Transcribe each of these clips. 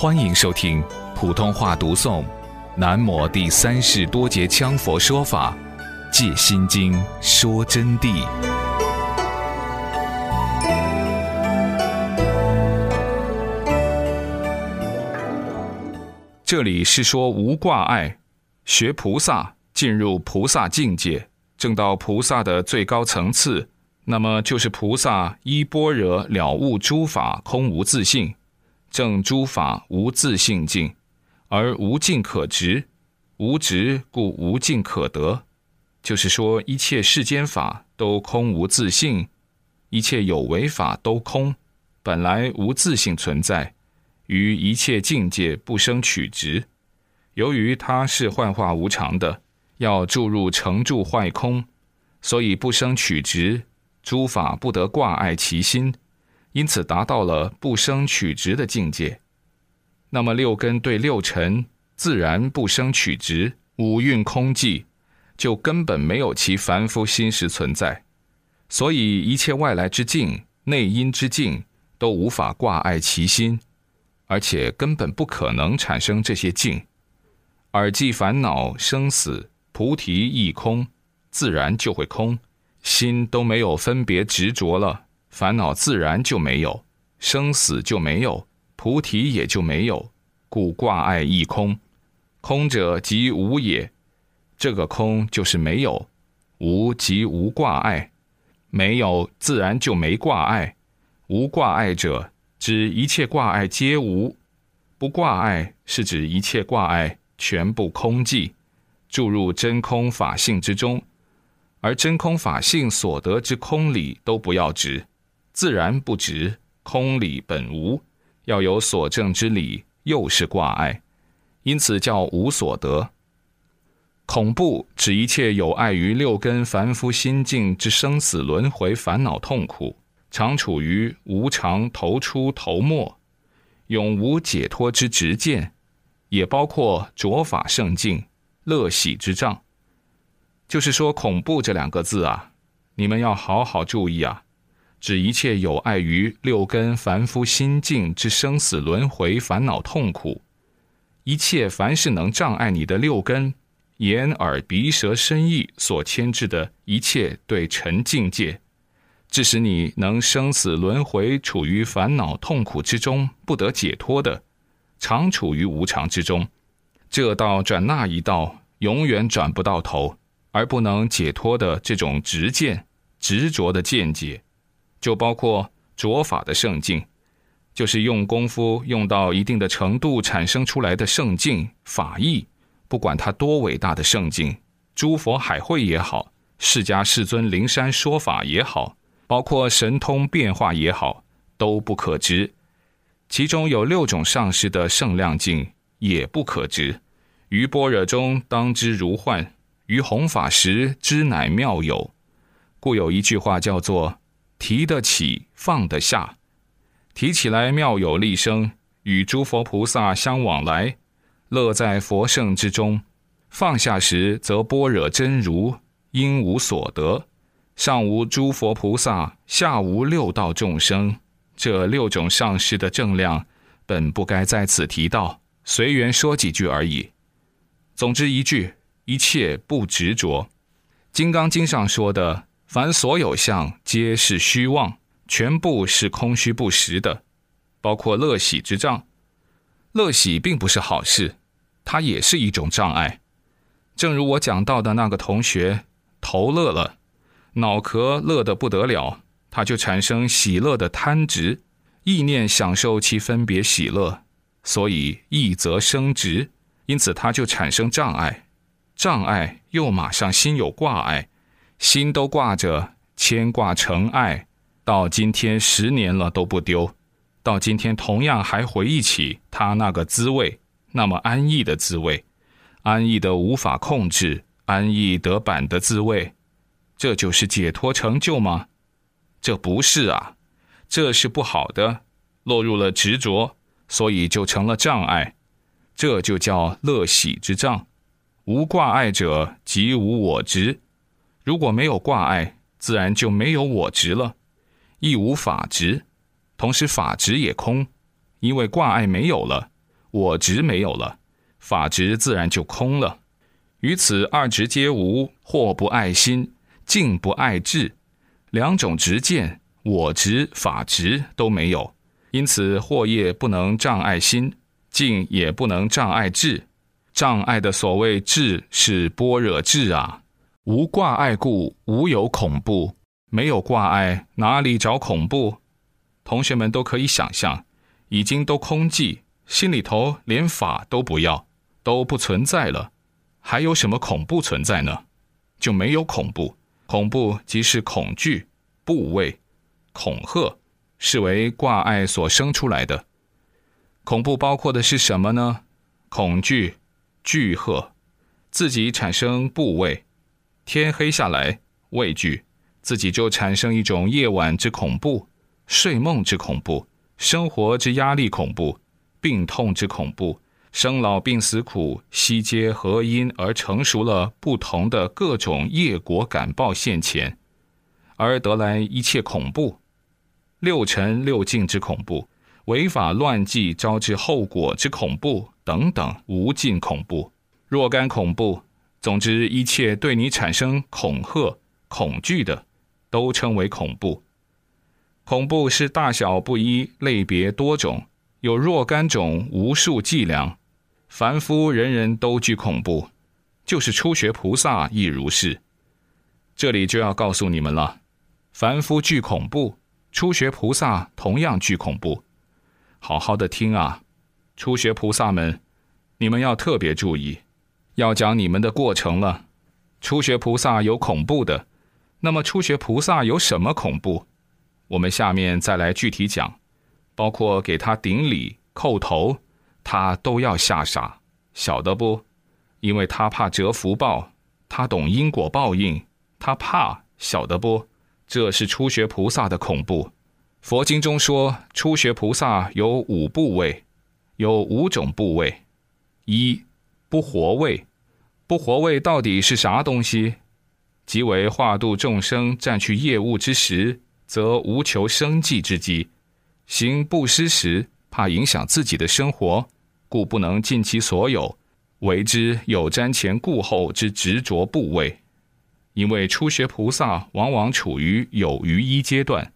欢迎收听普通话读诵《南摩第三世多杰羌佛说法借心经说真谛》。这里是说无挂碍，学菩萨进入菩萨境界，证到菩萨的最高层次，那么就是菩萨依般若了悟诸法空无自性。正诸法无自性境，而无境可执，无执故无境可得。就是说，一切世间法都空无自性，一切有为法都空，本来无自性存在，于一切境界不生取执。由于它是幻化无常的，要注入成住坏空，所以不生取执，诸法不得挂碍其心。因此达到了不生取执的境界，那么六根对六尘自然不生取执，五蕴空寂，就根本没有其凡夫心识存在，所以一切外来之境、内因之境都无法挂碍其心，而且根本不可能产生这些境。而既烦恼生死菩提亦空，自然就会空，心都没有分别执着了。烦恼自然就没有，生死就没有，菩提也就没有，故挂碍亦空。空者即无也，这个空就是没有，无即无挂碍，没有自然就没挂碍。无挂碍者，指一切挂碍皆无；不挂碍是指一切挂碍全部空寂，注入真空法性之中，而真空法性所得之空理都不要执。自然不执，空理本无，要有所证之理，又是挂碍，因此叫无所得。恐怖指一切有碍于六根凡夫心境之生死轮回烦恼痛苦，常处于无常头出头没，永无解脱之执见，也包括着法圣境、乐喜之障。就是说，恐怖这两个字啊，你们要好好注意啊。指一切有碍于六根凡夫心境之生死轮回烦恼痛苦，一切凡是能障碍你的六根眼耳鼻舌身意所牵制的一切对尘境界，致使你能生死轮回处于烦恼痛苦之中不得解脱的，常处于无常之中，这道转那一道永远转不到头而不能解脱的这种执见执着的见解。就包括着法的圣境，就是用功夫用到一定的程度产生出来的圣境法义，不管它多伟大的圣境，诸佛海会也好，释迦世尊灵山说法也好，包括神通变化也好，都不可知。其中有六种上师的圣量境也不可知。于般若中当知如幻，于弘法时知乃妙有。故有一句话叫做。提得起，放得下，提起来妙有力生，与诸佛菩萨相往来，乐在佛圣之中；放下时，则般若真如，因无所得。上无诸佛菩萨，下无六道众生，这六种上师的正量，本不该在此提到，随缘说几句而已。总之一句，一切不执着。《金刚经》上说的。凡所有相，皆是虚妄，全部是空虚不实的，包括乐喜之障。乐喜并不是好事，它也是一种障碍。正如我讲到的那个同学，头乐了，脑壳乐得不得了，他就产生喜乐的贪执，意念享受其分别喜乐，所以意则生执，因此他就产生障碍，障碍又马上心有挂碍。心都挂着牵挂成爱，到今天十年了都不丢，到今天同样还回忆起他那个滋味，那么安逸的滋味，安逸的无法控制，安逸得板的滋味，这就是解脱成就吗？这不是啊，这是不好的，落入了执着，所以就成了障碍，这就叫乐喜之障。无挂碍者，即无我执。如果没有挂碍，自然就没有我执了，亦无法执，同时法执也空，因为挂碍没有了，我执没有了，法执自然就空了。于此二执皆无，或不爱心，静不爱智，两种执见，我执、法执都没有。因此，惑业不能障碍心，静也不能障碍智。障碍的所谓智，是般若智啊。无挂碍故，无有恐怖。没有挂碍，哪里找恐怖？同学们都可以想象，已经都空寂，心里头连法都不要，都不存在了，还有什么恐怖存在呢？就没有恐怖。恐怖即是恐惧、怖畏、恐吓，是为挂碍所生出来的。恐怖包括的是什么呢？恐惧、惧吓，自己产生怖畏。天黑下来，畏惧，自己就产生一种夜晚之恐怖。睡梦之恐怖，生活之压力恐怖，病痛之恐怖，生老病死苦，悉皆合因而成熟了不同的各种业果感报现前，而得来一切恐怖，六尘六境之恐怖，违法乱纪招致后果之恐怖等等无尽恐怖，若干恐怖，总之一切对你产生恐吓、恐惧的，都称为恐怖。恐怖是大小不一，类别多种，有若干种，无数计量。凡夫人人都惧恐怖，就是初学菩萨亦如是。这里就要告诉你们了：凡夫惧恐怖，初学菩萨同样惧恐怖。好好的听啊，初学菩萨们，你们要特别注意，要讲你们的过程了。初学菩萨有恐怖的，那么初学菩萨有什么恐怖？我们下面再来具体讲，包括给他顶礼、叩头，他都要吓傻，晓得不？因为他怕折福报，他懂因果报应，他怕，晓得不？这是初学菩萨的恐怖。佛经中说，初学菩萨有五部位，有五种部位。一不活位，不活位到底是啥东西？即为化度众生占去业务之时。则无求生计之机，行布施时怕影响自己的生活，故不能尽其所有，为之有瞻前顾后之执着部位。因为初学菩萨往往处于有余一阶段。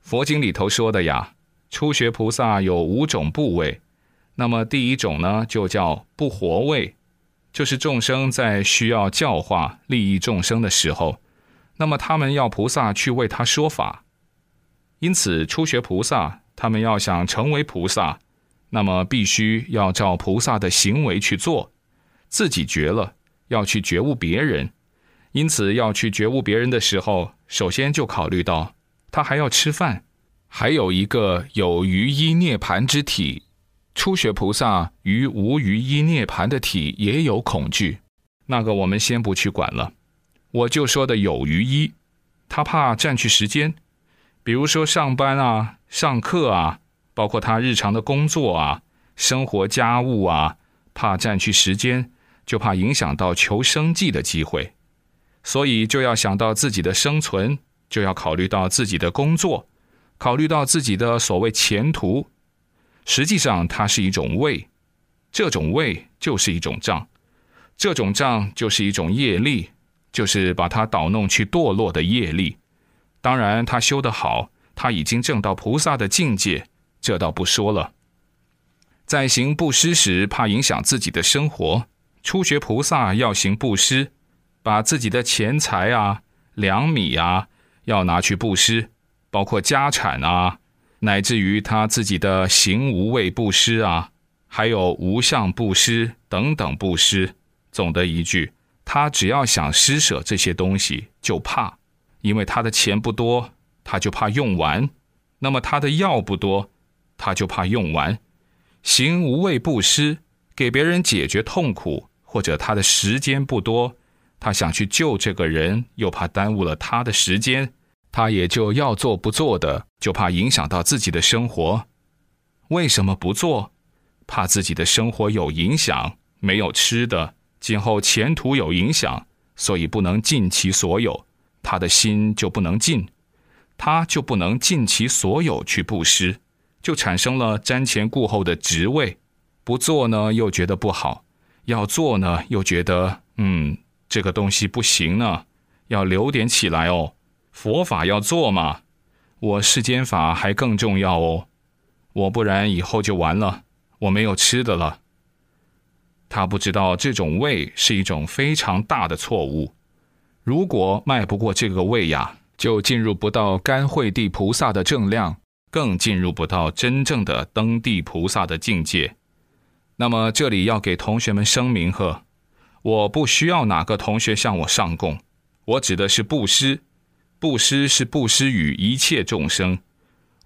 佛经里头说的呀，初学菩萨有五种部位，那么第一种呢，就叫不活位，就是众生在需要教化利益众生的时候。那么他们要菩萨去为他说法，因此初学菩萨，他们要想成为菩萨，那么必须要照菩萨的行为去做，自己觉了，要去觉悟别人，因此要去觉悟别人的时候，首先就考虑到他还要吃饭，还有一个有余一涅盘之体，初学菩萨于无余一涅盘的体也有恐惧，那个我们先不去管了。我就说的有余一，他怕占据时间，比如说上班啊、上课啊，包括他日常的工作啊、生活家务啊，怕占据时间，就怕影响到求生计的机会，所以就要想到自己的生存，就要考虑到自己的工作，考虑到自己的所谓前途。实际上，它是一种畏，这种畏就是一种障，这种障就是一种业力。就是把它捣弄去堕落的业力，当然他修得好，他已经证到菩萨的境界，这倒不说了。在行布施时，怕影响自己的生活，初学菩萨要行布施，把自己的钱财啊、粮米啊，要拿去布施，包括家产啊，乃至于他自己的行无畏布施啊，还有无相布施等等布施。总的一句。他只要想施舍这些东西，就怕，因为他的钱不多，他就怕用完；那么他的药不多，他就怕用完。行无畏布施，给别人解决痛苦，或者他的时间不多，他想去救这个人，又怕耽误了他的时间，他也就要做不做的，就怕影响到自己的生活。为什么不做？怕自己的生活有影响，没有吃的。今后前途有影响，所以不能尽其所有，他的心就不能尽，他就不能尽其所有去布施，就产生了瞻前顾后的职位，不做呢又觉得不好，要做呢又觉得嗯这个东西不行呢，要留点起来哦。佛法要做嘛，我世间法还更重要哦，我不然以后就完了，我没有吃的了。他不知道这种胃是一种非常大的错误，如果迈不过这个胃呀，就进入不到甘惠地菩萨的正量，更进入不到真正的登地菩萨的境界。那么这里要给同学们声明呵，我不需要哪个同学向我上供，我指的是布施，布施是布施与一切众生，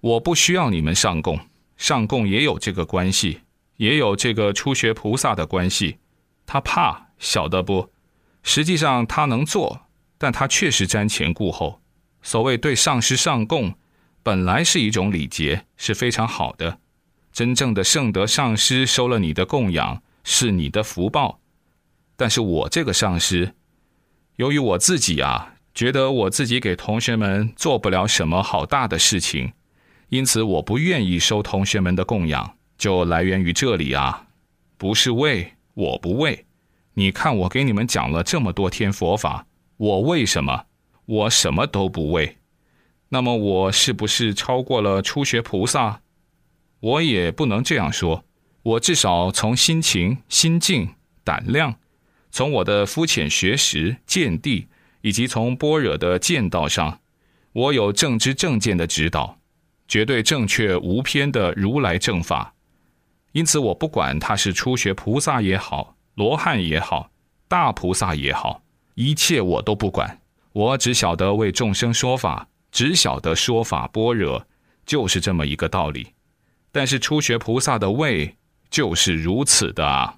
我不需要你们上供，上供也有这个关系。也有这个初学菩萨的关系，他怕晓得不？实际上他能做，但他确实瞻前顾后。所谓对上师上供，本来是一种礼节，是非常好的。真正的圣德上师收了你的供养，是你的福报。但是我这个上师，由于我自己啊，觉得我自己给同学们做不了什么好大的事情，因此我不愿意收同学们的供养。就来源于这里啊，不是为我不为，你看我给你们讲了这么多天佛法，我为什么我什么都不为？那么我是不是超过了初学菩萨？我也不能这样说，我至少从心情、心境、胆量，从我的肤浅学识、见地，以及从般若的见道上，我有正知正见的指导，绝对正确无偏的如来正法。因此，我不管他是初学菩萨也好，罗汉也好，大菩萨也好，一切我都不管。我只晓得为众生说法，只晓得说法般若，就是这么一个道理。但是初学菩萨的位就是如此的啊。